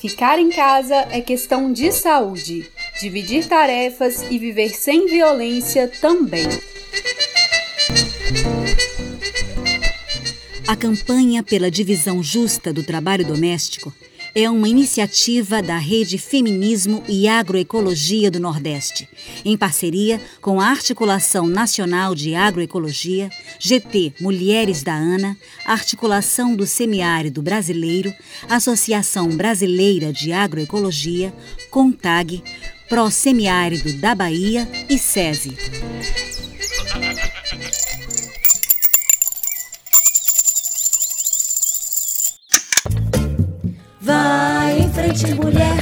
Ficar em casa é questão de saúde. Dividir tarefas e viver sem violência também. A campanha pela divisão justa do trabalho doméstico é uma iniciativa da Rede Feminismo e Agroecologia do Nordeste, em parceria com a Articulação Nacional de Agroecologia, GT Mulheres da ANA, Articulação do Semiárido Brasileiro, Associação Brasileira de Agroecologia, CONTAG, Pro Semiárido da Bahia e SESI. Frente, mulher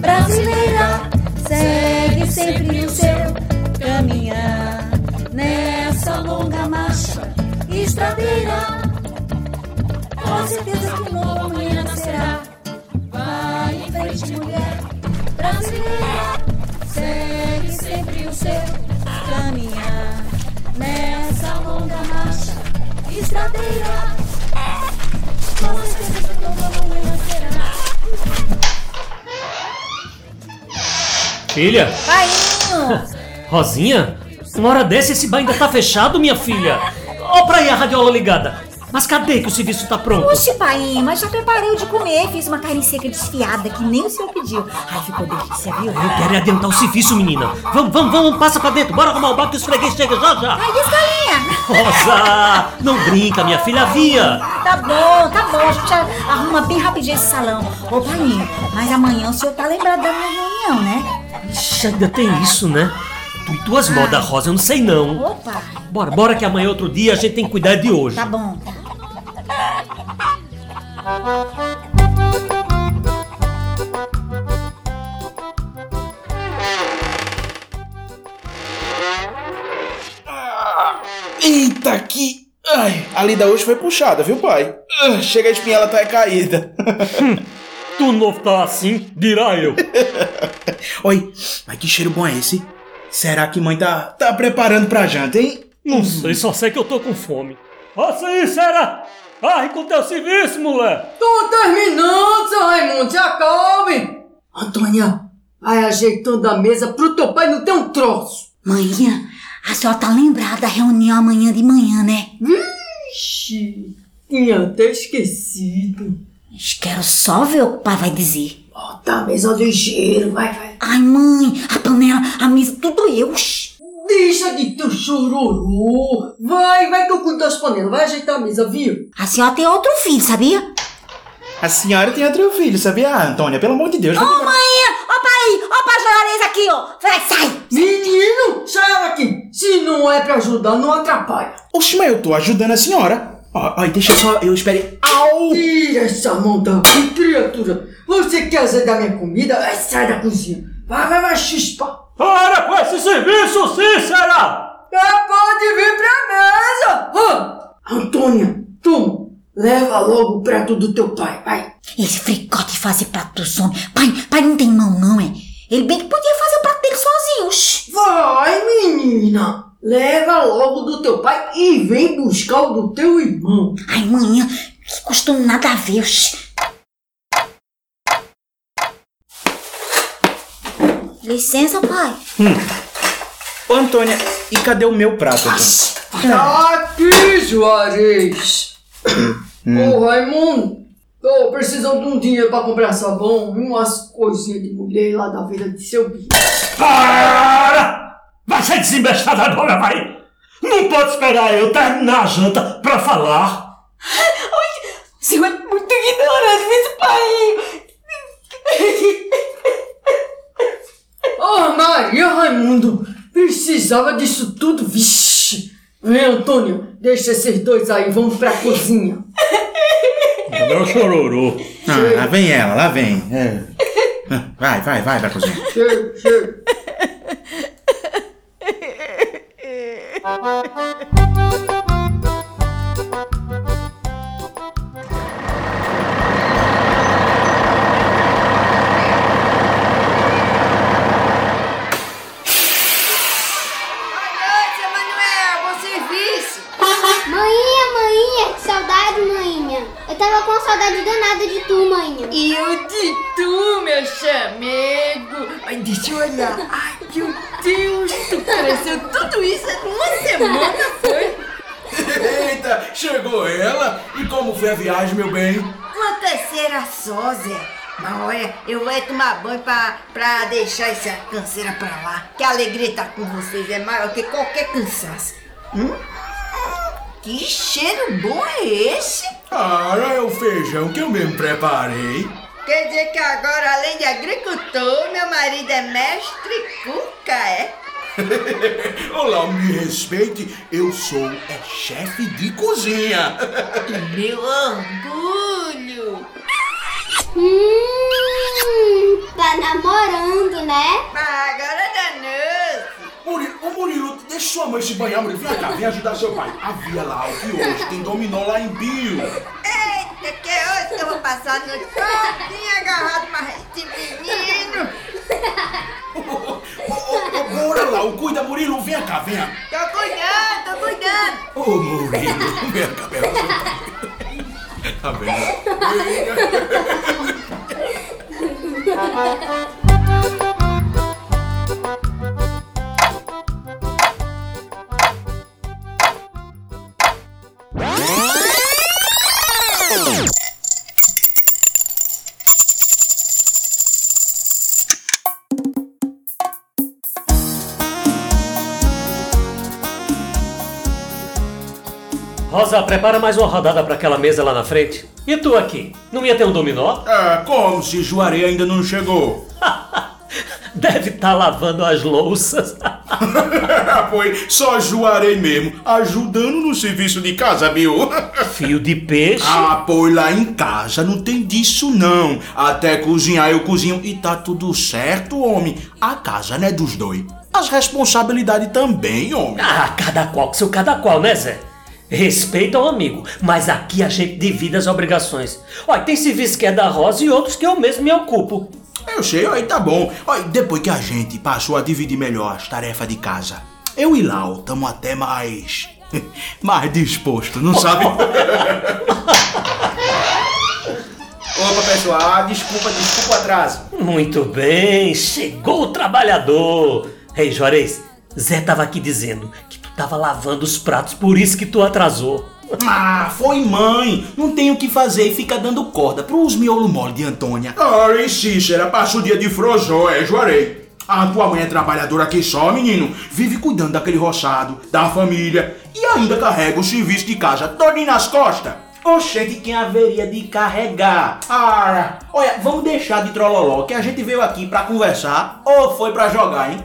brasileira, segue sempre o seu caminhar nessa longa marcha estradeira. Com certeza que um novo amanhã nascerá. Vai em frente, mulher brasileira, segue sempre o seu caminhar nessa longa marcha estradeira. Filha? Painho! Rosinha? Uma hora dessa esse bar ainda tá fechado, minha filha? Ó pra aí a radiola ligada. Mas cadê que o serviço tá pronto? Oxe, pai, mas já preparei o de comer. Fiz uma carne seca desfiada que nem o senhor pediu. Ai, ficou delícia, viu? Eu quero é adiantar o serviço, menina. Vamos, vamos, vamos, passa pra dentro. Bora arrumar o bar que os freguês chegam já já. Ai, desgalinha! Rosa, não brinca, minha filha, via. Tá bom, tá bom. A gente arruma bem rapidinho esse salão. Ô, Painho, mas amanhã o senhor tá lembrado da minha reunião, né? Ixi, ainda tem isso, né? Tu e tuas modas, Rosa, eu não sei não. Opa, Bora, bora que amanhã é outro dia a gente tem que cuidar de hoje. tá bom. Eita, que. Ai, a lida hoje foi puxada, viu, pai? Ah, Chega a espinhela tá caída. Tu não tá assim, dirá eu. Oi, mas que cheiro bom é esse? Será que mãe tá, tá preparando pra janta, hein? Não sei, só sei que eu tô com fome. Faça aí, Sera! Arre com teu serviço, moleque! Tô terminando, seu Raimundo, se acalme! Antônia, vai ajeitando a mesa pro teu pai não ter um troço! Manhã, a senhora tá lembrada da reunião amanhã de manhã, né? Vixe, tinha até esquecido. Quero só ver o que o pai vai dizer. Bota a mesa ligeiro, vai, vai. Ai, mãe, a panela, a mesa, tudo eu. Deixa de teu chororô. Vai, vai que eu cuido das panelas, vai ajeitar a mesa, viu? A senhora tem outro filho, sabia? A senhora tem outro filho, sabia, Antônia? Pelo amor de Deus. Ô, vai ficar- mãe, ó, pai, ó, pai jornalista aqui, ó. Vai, sai. Menino, sai daqui. Se não é pra ajudar, não atrapalha. Oxe, mas eu tô ajudando a senhora. Ó, ó, deixa só, eu espere. Au! Tira essa mão daqui, criatura. Você quer azedar minha comida? Vai, sai da cozinha. Vai, vai, vai, chispa. Para com esse serviço, Cícera! Já pode vir pra mesa! Ah, Antônia, toma, leva logo o prato do teu pai, vai. Esse fricote fazer prato dos homens. Pai, pai não tem mão, não, é? Ele bem que podia fazer o prato dele sozinho. Vai, menina! Leva logo do teu pai e vem buscar o do teu irmão. Ai, manhã, que costume nada a ver. Licença, pai. Ô, Antônia, e cadê o meu prato? Aqui, Juarez! Ô, Raimundo, tô precisando de um dinheiro pra comprar sabão e umas coisinhas de mulher lá da feira de seu bicho. Para! Vai ser desembestada agora, vai! Não pode esperar eu terminar a janta pra falar. O senhor é muito ignorante, esse pai. Oh, Maria Raimundo, precisava disso tudo, vixe! Vem, Antônio, deixa esses dois aí, vamos pra cozinha. Meu chororô. Ah, lá vem ela, lá vem. É. Ah, Vai, vai, vai pra cozinha. Chega, chega. saudade de tu, mãe. E eu de tu, meu chamego. Ai, deixa eu olhar. Ai, meu Deus, tu cresceu tudo isso em uma semana, foi? Eita, chegou ela? E como foi a viagem, meu bem? Uma terceira só, Zé. Mas olha, eu vou é tomar banho pra, pra deixar essa canseira pra lá. Que a alegria estar com vocês é maior que qualquer cansaço. Hum? Que cheiro bom é esse? Ah, é o feijão que eu mesmo preparei. Quer dizer que agora, além de agricultor, meu marido é mestre cuca, é? Olá, me respeite, eu sou é chefe de cozinha. Meu orgulho! Hum, tá namorando, né? Mas agora danou-se. Murilo, ô Murilo, deixa sua mãe se banhar, Murilo. Vem cá, vem ajudar seu pai. Havia lá o que hoje tem dominó lá em Bio. Eita, que hoje que eu vou passar a noite todinha agarrado mais esse menino. Ô, ô, ô, bora lá, o cuida, Murilo, vem cá, vem cá. Tô cuidando, tô cuidando. Ô, Murilo, vem cá, pai. Tá vendo? Rosa, prepara mais uma rodada para aquela mesa lá na frente. E tu aqui? Não ia ter um dominó? Ah, como se Juarez ainda não chegou? Deve estar lavando as louças. Foi só Juarez mesmo, ajudando no serviço de casa, viu? Fio de peixe? Ah, pois lá em casa não tem disso não. Até cozinhar eu cozinho e tá tudo certo, homem. A casa não é dos dois. As responsabilidades também, homem. Ah, cada qual com seu cada qual, né, Zé? Respeita o amigo, mas aqui a gente divide as obrigações. Olha, tem serviço que é da Rosa e outros que eu mesmo me ocupo. Eu sei, aí tá bom. Olha, depois que a gente passou a dividir melhor as tarefas de casa, eu e Lau estamos até mais. mais disposto, não sabe? Opa, pessoal, desculpa, desculpa o atraso. Muito bem, chegou o trabalhador. Ei, Juarez, Zé tava aqui dizendo que tava lavando os pratos, por isso que tu atrasou. Ah, foi mãe. Não tem o que fazer e fica dando corda pros miolo mole de Antônia. Ah, e Cícera, passa o dia de frozó, é, Juarez. A tua mãe é trabalhadora aqui só, menino. Vive cuidando daquele roçado, da família e ainda carrega o serviço de casa todinho nas costas. Oxente, quem haveria de carregar? Ah, olha, vamos deixar de trololó, que a gente veio aqui pra conversar ou foi pra jogar, hein?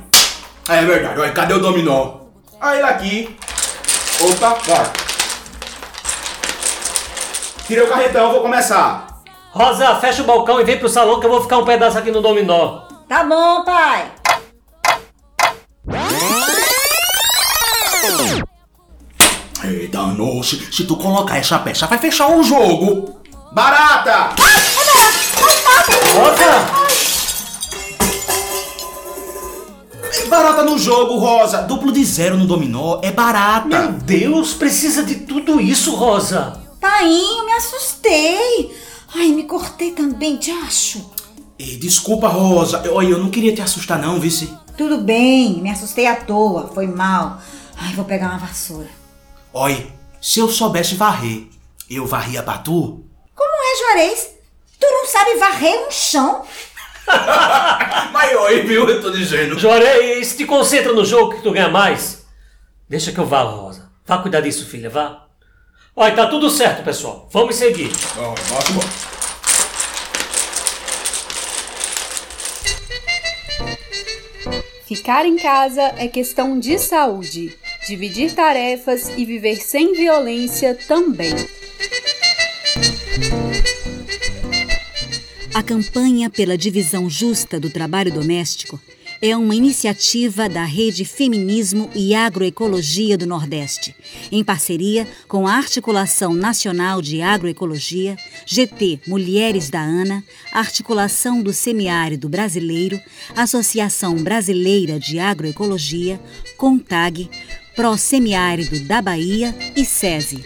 É verdade, olha, cadê o dominó? Ah, ele aqui. Opa, bora. Tirei o carretão, vou começar. Rosa, fecha o balcão e vem pro salão que eu vou ficar um pedaço aqui no dominó. Tá bom, pai. Ei, danou-se. Se tu colocar essa peça, vai fechar o jogo. Barata! Rosa! Barata no jogo, Rosa. Duplo de zero no dominó é barata. Meu Deus, precisa de tudo isso, Rosa. Tainho, me assustei. Ai, me cortei também, te acho. Ei, desculpa, Rosa. Olha, eu não queria te assustar não, vice. Tudo bem, me assustei à toa, foi mal. Ai, vou pegar uma vassoura. Olha, se eu soubesse varrer, eu varria pra tu? Como é, Juarez? Tu não sabe varrer um chão? Mas oi, viu? Eu tô dizendo. Juarez, te concentra no jogo que tu ganha mais. Deixa que eu vá, Rosa. Vá cuidar disso, filha, vá. Olha, tá tudo certo, pessoal. Vamos seguir. Oh, ótimo. Ficar em casa é questão de saúde. Dividir tarefas e viver sem violência também. A campanha pela divisão justa do trabalho doméstico é uma iniciativa da Rede Feminismo e Agroecologia do Nordeste, em parceria com a Articulação Nacional de Agroecologia, GT Mulheres da ANA, Articulação do Semiárido Brasileiro, Associação Brasileira de Agroecologia, CONTAG, Pro Semiárido da Bahia e SESI.